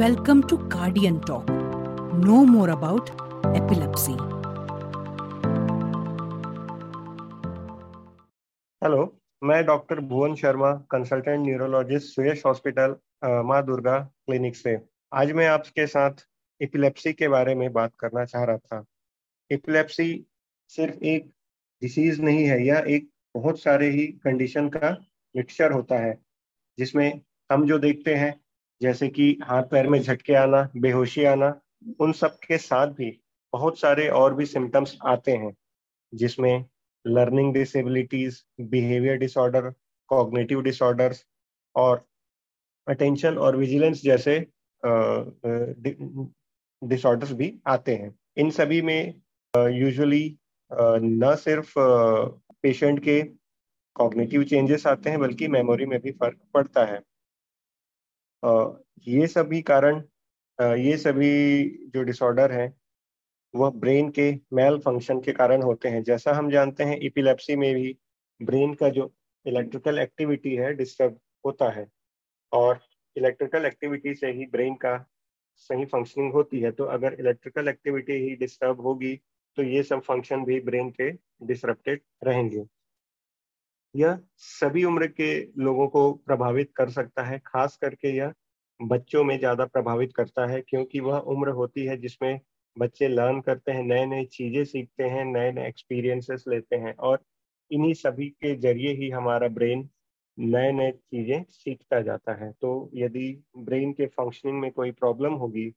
Welcome to Guardian Talk. Know more about epilepsy. Hello मैं doctor Bhuvan Sharma consultant neurologist Suyash hospital Maa Durga clinic से आज मैं आपके साथ epilepsy के बारे में बात करना चाह रहा था एपिलेप्सी सिर्फ़ एक डिसीज नहीं है यह एक बहुत सारे ही कंडीशन का मिक्सचर होता है, जिसमें हम जो देखते हैं जैसे कि हाथ पैर में झटके आना, बेहोशी आना, उन सब के साथ भी बहुत सारे और भी सिम्टम्स आते हैं, जिसमें learning disabilities behaviour disorder cognitive disorders और अटेंशन और विजिलेंस जैसे डिसऑर्डर्स भी आते हैं। इन सभी में यूजुअली न सिर्फ़ पेशेंट के कॉग्निटिव चेंजेस आते हैं, बल्कि मेमोरी में भी फ़र्क पड़ता है। ये सभी कारण ये सभी जो डिसऑर्डर हैं, वह ब्रेन के मेल फ़ंक्शन के कारण होते हैं। जैसा हम जानते हैं इपिलेप्सी में भी ब्रेन का जो इलेक्ट्रिकल एक्टिविटी है डिस्टर्ब होता है और इलेक्ट्रिकल एक्टिविटी से ही ब्रेन का सही फंक्शनिंग होती है। तो अगर इलेक्ट्रिकल एक्टिविटी ही डिस्टर्ब होगी तो ये सब फ़ंक्शन भी ब्रेन के डिसरप्टेड रहेंगे। यह सभी उम्र के लोगों को प्रभावित कर सकता है, खास करके यह बच्चों में ज़्यादा प्रभावित करता है, क्योंकि वह उम्र होती है जिसमें बच्चे लर्न करते हैं नए नए चीज़ें सीखते हैं नए नए एक्सपीरियंसेस लेते हैं और इन्हीं सभी के ज़रिए ही हमारा ब्रेन नए नए चीज़ें सीखता जाता है। तो यदि ब्रेन के फंक्शनिंग में कोई प्रॉब्लम होगी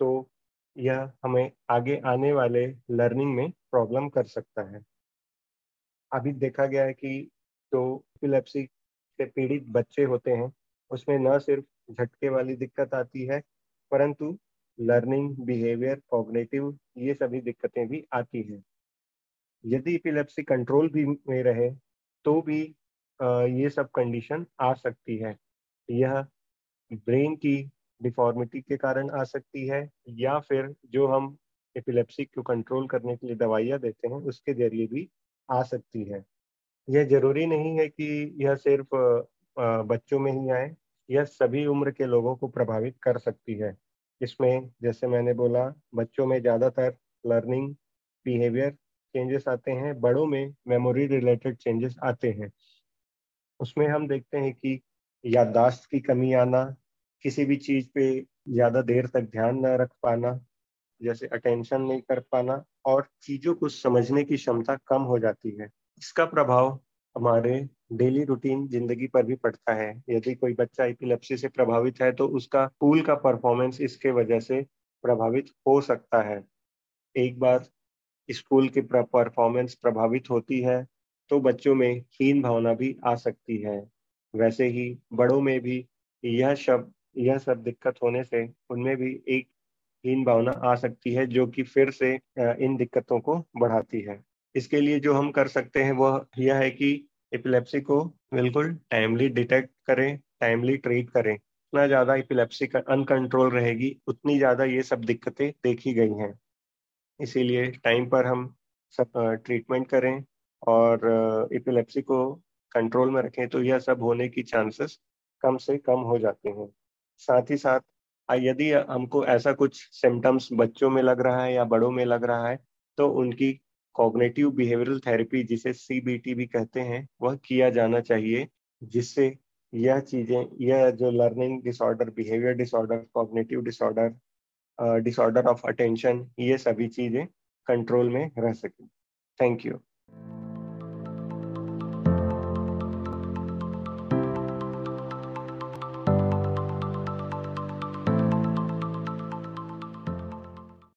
तो यह हमें आगे आने वाले लर्निंग में प्रॉब्लम कर सकता है। अभी देखा गया है कि जो एपिलेप्सी से पीड़ित बच्चे होते हैं, उसमें न सिर्फ़ झटके वाली दिक्कत आती है, परंतु लर्निंग बिहेवियर कॉग्नेटिव ये सभी दिक्कतें भी आती हैं। यदि इपिलेप्सी कंट्रोल भी में रहे तो भी ये सब कंडीशन आ सकती है। यह ब्रेन की डिफॉर्मिटी के कारण आ सकती है, या फिर जो हम एपिलेप्सी को कंट्रोल करने के लिए दवाइयाँ देते हैं, उसके ज़रिए भी आ सकती है। यह ज़रूरी नहीं है कि यह सिर्फ़ बच्चों में ही आए, यह सभी उम्र के लोगों को प्रभावित कर सकती है। इसमें, जैसे मैंने बोला, बच्चों में ज़्यादातर लर्निंग बिहेवियर चेंजेस आते हैं, बड़ों में मेमोरी रिलेटेड चेंजेस आते हैं। उसमें हम देखते हैं कि याददाश्त की कमी आना, किसी भी चीज़ पे ज़्यादा देर तक ध्यान न रख पाना, जैसे अटेंशन नहीं कर पाना, और चीज़ों को समझने की क्षमता कम हो जाती है। इसका प्रभाव हमारे डेली रूटीन ज़िंदगी पर भी पड़ता है। यदि कोई बच्चा इपिलेप्सी से प्रभावित है तो उसका स्कूल का परफॉर्मेंस इसके वजह से प्रभावित हो सकता है। एक बार स्कूल की परफॉर्मेंस प्रभावित होती है तो बच्चों में हीन भावना भी आ सकती है। वैसे ही बड़ों में भी यह शब्द यह सब दिक्कत होने से उनमें भी एक हीन भावना आ सकती है, जो कि फिर से इन दिक्कतों को बढ़ाती है। इसके लिए जो हम कर सकते हैं वह यह है कि एपिलेप्सी को बिल्कुल टाइमली डिटेक्ट करें टाइमली ट्रीट करें। जितना ज़्यादा एपिलेप्सी का अनकंट्रोल रहेगी, उतनी ज़्यादा ये सब दिक्कतें देखी गई हैं। इसीलिए टाइम पर हम सब ट्रीटमेंट करें और एपिलेप्सी को कंट्रोल में रखें तो यह सब होने की चांसेस कम से कम हो जाते हैं। साथ ही साथ यदि हमको ऐसा कुछ सिम्टम्स बच्चों में लग रहा है या बड़ों में लग रहा है तो उनकी कॉग्नेटिव बिहेवियरल थेरेपी जिसे सीबीटी भी कहते हैं, वह किया जाना चाहिए, जिससे यह चीज़ें, यह जो learning disorder behaviour disorder cognitive disorder disorder of attention ये सभी चीज़ें कंट्रोल में रह सकें। Thank you